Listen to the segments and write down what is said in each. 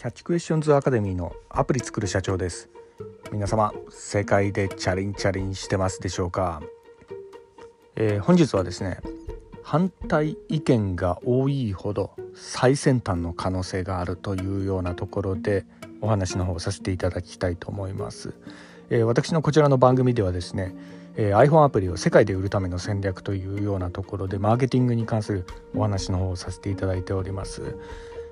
キャッチクエスチョンズアカデミーのアプリ作る社長です。皆様世界でチャリンチャリンしてますでしょうか、えー、本日はですね反対意見が多いほど最先端の可能性があるというようなところでお話の方をさせていただきたいと思います、えー、私のこちらの番組ではですねえー、iPhone アプリを世界で売るための戦略というようなところでマーケティングに関するお話の方をさせていただいております。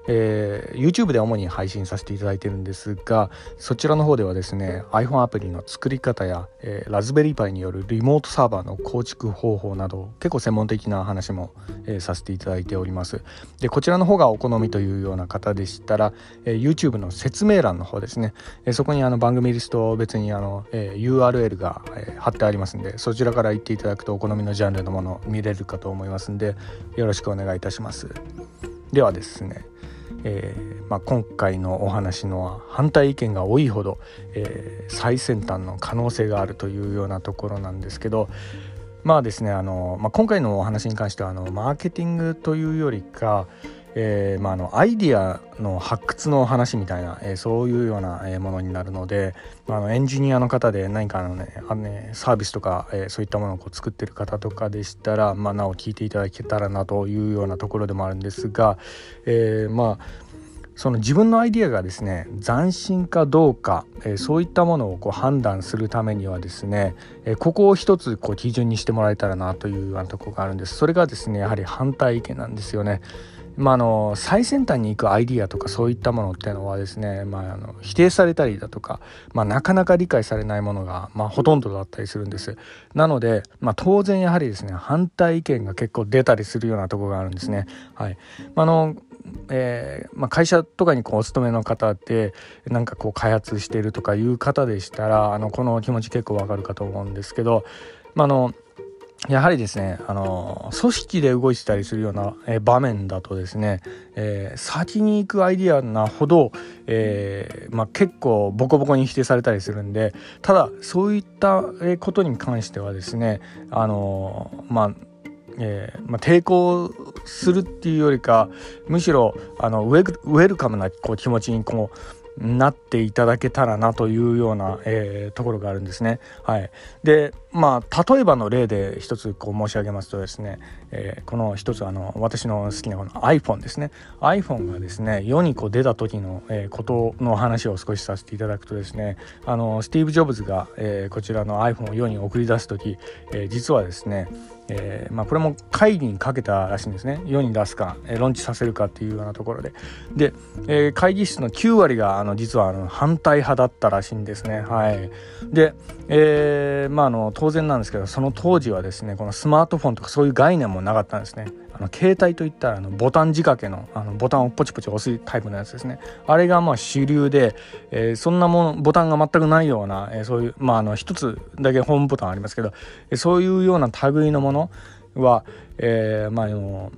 えー、YouTube で主に配信させていただいてるんですがそちらの方ではですね iPhone アプリの作り方や、えー、ラズベリーパイによるリモートサーバーの構築方法など結構専門的な話も、えー、させていただいております。でこちらの方がお好みというような方でしたら、え、YouTube の説明欄の方ですね、え、そこにあの番組リスト別にあの、え、URL が、え、貼ってありますんでそちらから行っていただくとお好みのジャンルのもの見れるかと思いますんでよろしくお願いいたします。ではですねえー、まあ、今回のお話のは反対意見が多いほど、えー、最先端の可能性があるというようなところなんですけどまあですねあの、まあ、今回のお話に関してはあのマーケティングというよりか、えーまあ、あのアイディアの発掘の話みたいな、えー、そういうようなものになるので、まあ、あのエンジニアの方で何かのねあのねサービスとか、えー、そういったものをこう作ってる方とかでしたら、まあ、なお聞いていただけたらなというようなところでもあるんですが、えー、まあその自分のアイディアがですね斬新かどうか、えー、そういったものをこう判断するためにはですね、えー、ここを一つこう基準にしてもらえたらなというようなとこがあるんですそれがですねやはり反対意見なんですよね。まあ、の最先端に行くアイディアとかそういったものっていうのはですね、まあ、あの否定されたりだとか、まあ、なかなか理解されないものが、まあ、ほとんどだったりするんです。なので、まあ、当然やはりですね反対意見が結構出たりするようなとこがあるんですね。はい、まあのえー、まあ、会社とかにこうお勤めの方でなんかこう開発してるとかいう方でしたらあのこの気持ち結構わかるかと思うんですけど、まあのやはりですねあの組織で動いてたりするような、え、場面だとですね、えー、先に行くアイディアなほど、えーまあ、結構ボコボコに否定されたりするんでただそういったことに関してはですねあのまあえーまあ、抵抗するっていうよりかむしろあのウェウェルカムなこう気持ちにこうなっていただけたらなというような、えー、ところがあるんですね。はい、でまあ例えばの例で一つこう申し上げますとですね、えー、この一つあの私の好きなこの iPhone ですね。iPhone がですね世にこう出た時の、えー、ことの話を少しさせていただくとですねあのスティーブ・ジョブズが、えー、こちらの iPhone を世に送り出す時、えー、実はですねえーまあ、これも会議にかけたらしいんですね。世に出すか、えー、ロンチさせるかっていうようなところで。で、えー、会議室の9割があの実はあの反対派だったらしいんですね。はい。で、えー、まああの当当然なんですけどその当時はですねこのスマートフォンとかそういう概念もなかったんですね。あの携帯といったらあのボタン仕掛けのあのボタンをポチポチ押すタイプのやつですね。あれがまあ主流で、えー、そんなものボタンが全くないような、えー、そういうまああの一つだけホームボタンありますけど、えー、そういうような類のものは、えー、まああの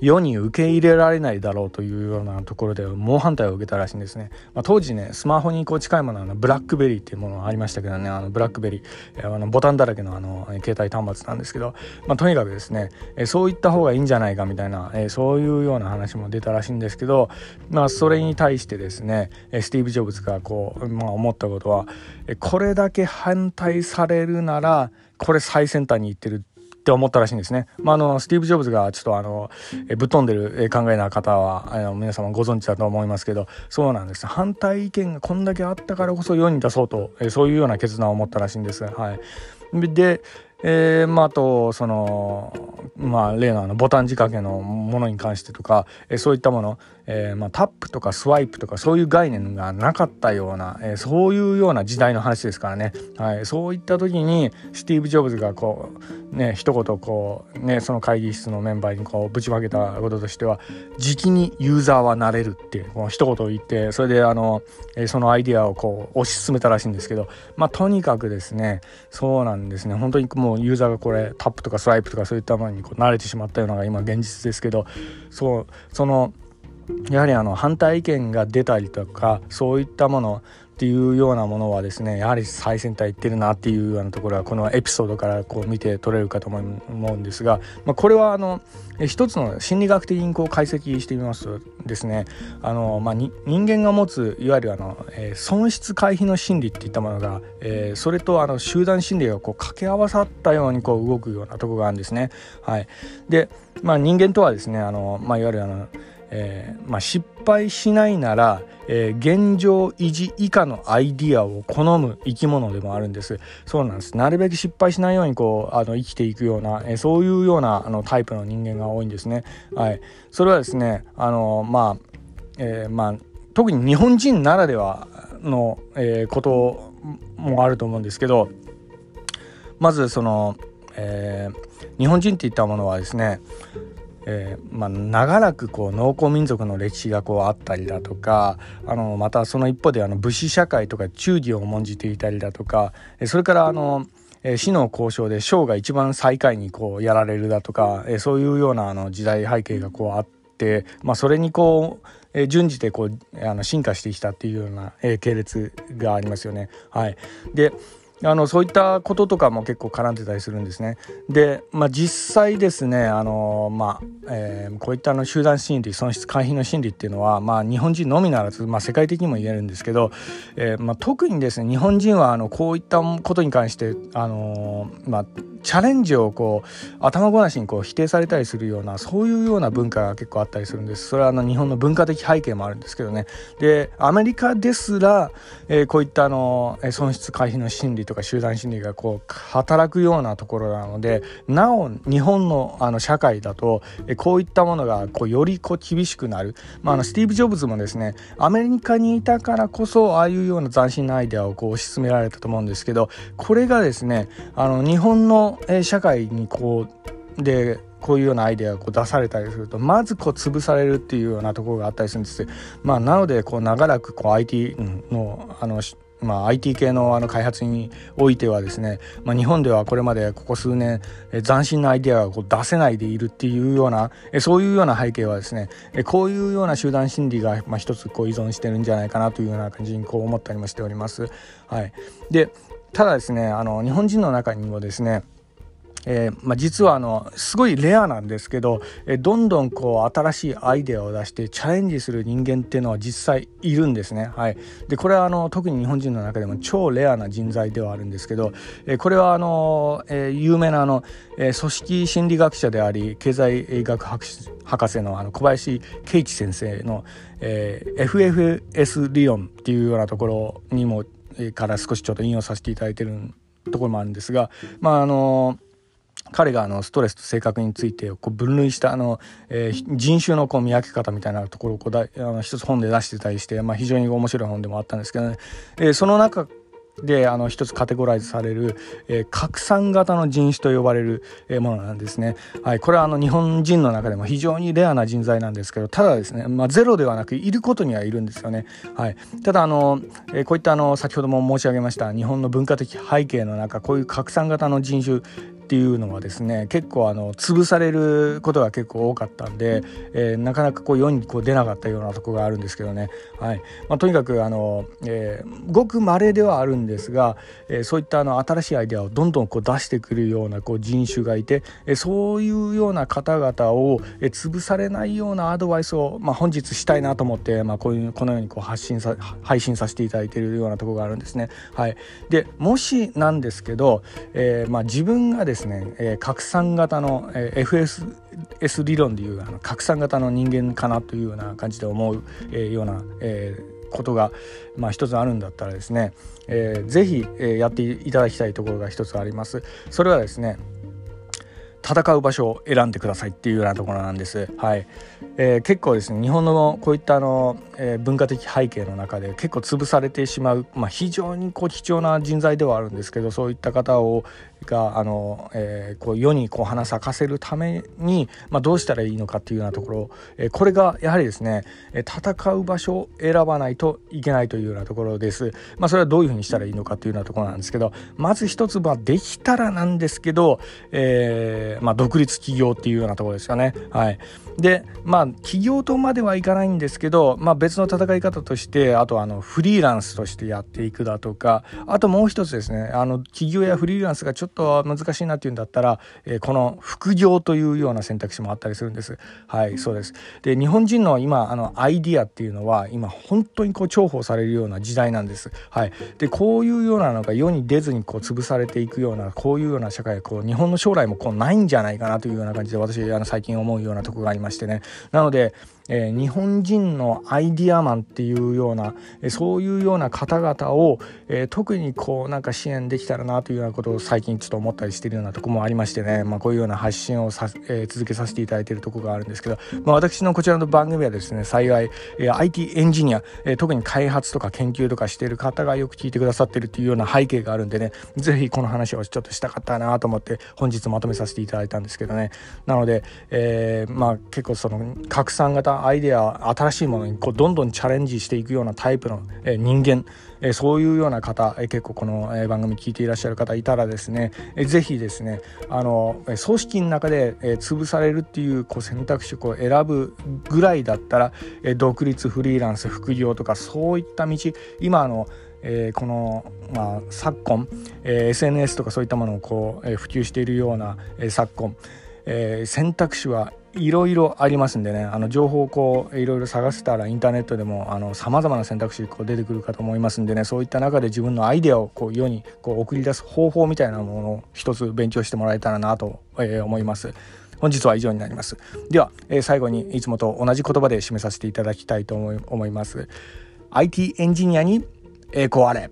世に受け入れられないだろうというようなところで猛反対を受けたらしいんですね、まあ、当時ねスマホにこう近いものはブラックベリーっていうものがありましたけどねあのブラックベリーあのボタンだらけのあの携帯端末なんですけど、まあ、とにかくですねそういった方がいいんじゃないかみたいなそういうような話も出たらしいんですけど、まあ、それに対してですねスティーブ・ジョブズがこう、まあ、思ったことはこれだけ反対されるならこれ最先端に行ってるって思ったらしいんですね。まあ、あのスティーブ・ジョブズがちょっとあのえぶっ飛んでる考えな方はあの皆様ご存知だと思いますけどそうなんです反対意見がこんだけあったからこそ世に出そうとえそういうような決断を持ったらしいんです。はい、でえー、まあ、あとその、まあ、例のあのボタン仕掛けのものに関してとか、えー、そういったもの、えー、まあ、タップとかスワイプとかそういう概念がなかったような、えそういうような時代の話ですからね、はい、そういった時にスティーブ・ジョブズがこうね一言こうねその会議室のメンバーにこうぶちまけたこととしては「じきにユーザーはなれる」っていうこの一言を言ってそれであの、えそのアイディアをこう推し進めたらしいんですけどまあとにかくですねそうなんですね。本当にもうもユーザーがこれタップとかスワイプとかそういったものにこう慣れてしまったようなのが今現実ですけどそうそのやはりあの反対意見が出たりとかそういったものっていうようなものはですねやはり最先端いってるなっていうようなところはこのエピソードからこう見て取れるかと思うんですが、まあ、これはあの一つの心理学的にこう解析してみます。とですね。あの、まあ、人間が持ついわゆるあの、えー、損失回避の心理っていったものが、えー、それとあの集団心理がこう掛け合わさったようにこう動くようなところがあるんですね。はい、で、まあ、人間とはですねあの、まあ、いわゆるあのえー、まあ、失敗しないなら、えー、現状維持以下のアイディアを好む生き物でもあるんです。そうなんです。なるべく失敗しないようにこうあの生きていくような、えー、そういうようなあのタイプの人間が多いんですね。はい。それはですねあのまあ、えまあ特に日本人ならではの、えこともあると思うんですけどまずその、え日本人っていったものはですねえー、まあ、長らくこう農耕民族の歴史がこうあったりだとかあのまたその一方であの武士社会とか忠義を重んじていたりだとかそれからあの死の交渉で将が一番最下位にこうやられるだとかえそういうようなあの時代背景がこうあって、まあ、それにこうえ順次でこうあの進化してきたっていうようなえ系列がありますよね。はい、であのそういったこととかも結構絡んでたりするんですね。で、まあ、実際ですねあの、まあえー、こういったの集団心理損失回避の心理っていうのは、まあ、日本人のみならず、まあ、世界的にも言えるんですけど、えーまあ、特にですね日本人はあのこういったことに関してあの、まあ、チャレンジをこう頭ごなしにこう否定されたりするようなそういうような文化が結構あったりするんです。それはあの日本の文化的背景もあるんですけどね。でアメリカですら、えー、こういったあの損失回避の心理とか集団心理がこう働くようなところなのでなお日本のあの社会だと、えー、こういったものがこうよりこう厳しくなる、まあ、あのスティーブ・ジョブズもですねアメリカにいたからこそああいうような斬新なアイデアをこう推し進められたと思うんですけどこれがですねあの日本のえ社会にこうでこういうようなアイデアがこう出されたりするとまずこう潰されるっていうようなところがあったりするんですまあなのでこう長らくこう IT のあのまあ、IT 系のあの開発においてはですね、まあ、日本ではこれまでここ数年斬新なアイデアがこう出せないでいるっていうようなそういうような背景はですねこういうような集団心理がまあ一つこう依存してるんじゃないかなというような感じにこう思ったりもしております。はい、でただですねあの日本人の中にもですねえー、まあ、実はあのすごいレアなんですけど、えー、どんどんこう新しいアイデアを出してチャレンジする人間っていうのは実際いるんですね。はい、でこれはあの特に日本人の中でも超レアな人材ではあるんですけど、えー、これはあの、え有名なあの、え組織心理学者であり経済学博士博士のあの小林圭一先生の、え FFS 理論っていうようなところにも、えから少しちょっと引用させていただいてるところもあるんですがまああの彼があのストレスと性格についてこう分類したあの、えー、人種のこう見分け方みたいなところをこうだあの一つ本で出してたりして、まあ、非常に面白い本でもあったんですけどね、えー、その中であの一つカテゴライズされる、えー、拡散型の人種と呼ばれる、えー、ものなんですね。はい、これはあの日本人の中でも非常にレアな人材なんですけどただですね、まあ、ゼロではなくいることにはいるんですよね。はい、ただあの、えー、こういったあの先ほども申し上げました日本の文化的背景の中こういう拡散型の人種っていうのはですね結構あの潰されることが結構多かったんで、えー、なかなかこう世にこう出なかったようなとこがあるんですけどね、はい。まあ、とにかくあの、えー、ごく稀ではあるんですが、えー、そういったあの新しいアイデアをどんどんこう出してくるようなこう人種がいて、えー、そういうような方々を、え、潰されないようなアドバイスを、まあ、本日したいなと思って、まあ、こういうこのようにこう発信さ配信させていただいているようなところがあるんですね。はい、でもしなんですけど、えーまあ、自分がですねですね、えー、拡散型の、えー、FSS 理論でいうあの拡散型の人間かなというような感じで思う、えー、ような、えー、ことが、まあ、一つあるんだったらですね、えー、ぜひ、えー、やっていただきたいところが一つあります。それはですね戦う場所を選んでくださいっていうようなところなんです。はい、えー、結構ですね日本のこういったあの、えー、文化的背景の中で結構潰されてしまう、まあ、非常にこう貴重な人材ではあるんですけどそういった方を、があの、えー、こう世にこう花咲かせるために、まあ、どうしたらいいのかっていうようなところ、えー、これがやはりですね戦う場所を選ばないといけないというようなところです。まあ、それはどういうふうにしたらいいのかというようなところなんですけどまず一つはできたらなんですけど、えー、まあ、独立企業っていうようなところですよね。はい、でまあ企業とまではいかないんですけど、まあ、別の戦い方としてあとあのフリーランスとしてやっていくだとかあともう一つですねあの企業やフリーランスがちょっとと難しいなっていうんだったら、えー、この副業というような選択肢もあったりするんです。はいそうですで日本人の今あのアイディアっていうのは今本当にこう重宝されるような時代なんです。はい、でこういうようなのが世に出ずにこう潰されていくようなこういうような社会こう日本の将来もこうないんじゃないかなというような感じで私あの最近思うようなとこがありましてねなのでえー、日本人のアイディアマンっていうような、え、そういうような方々を、えー、特にこうなんか支援できたらなというようなことを最近ちょっと思ったりしているようなとこもありましてね、まあ、こういうような発信をさ、え続けさせていただいているとこがあるんですけど、まあ、私のこちらの番組はですね幸い、え IT エンジニア、え特に開発とか研究とかしている方がよく聞いてくださってるっていうような背景があるんでね是非この話をちょっとしたかったなと思って本日まとめさせていただいたんですけどね。なので、えまあ結構その拡散型アイデア新しいものにこうどんどんチャレンジしていくようなタイプの、え人間、えそういうような方、え結構この、え番組聞いていらっしゃる方いたらですね、えー、ぜひですねあの組織の中で、え潰されるっていうこう選択肢を選ぶぐらいだったら、え独立フリーランス副業とかそういった道今のえー、この、まあ、昨今、えー、SNS とかそういったものをこう、えー、普及しているような、え、昨今、え、選択肢はいろいろありますんでねあの情報をこういろいろ探せたらインターネットでもさまざまな選択肢こう出てくるかと思いますんでねそういった中で自分のアイデアをこう世にこう送り出す方法みたいなものを一つ勉強してもらえたらなと、えー、思います。本日は以上になります。では、えー、最後にいつもと同じ言葉で締めさせていただきたいと思います。IT エンジニアに栄光あれ。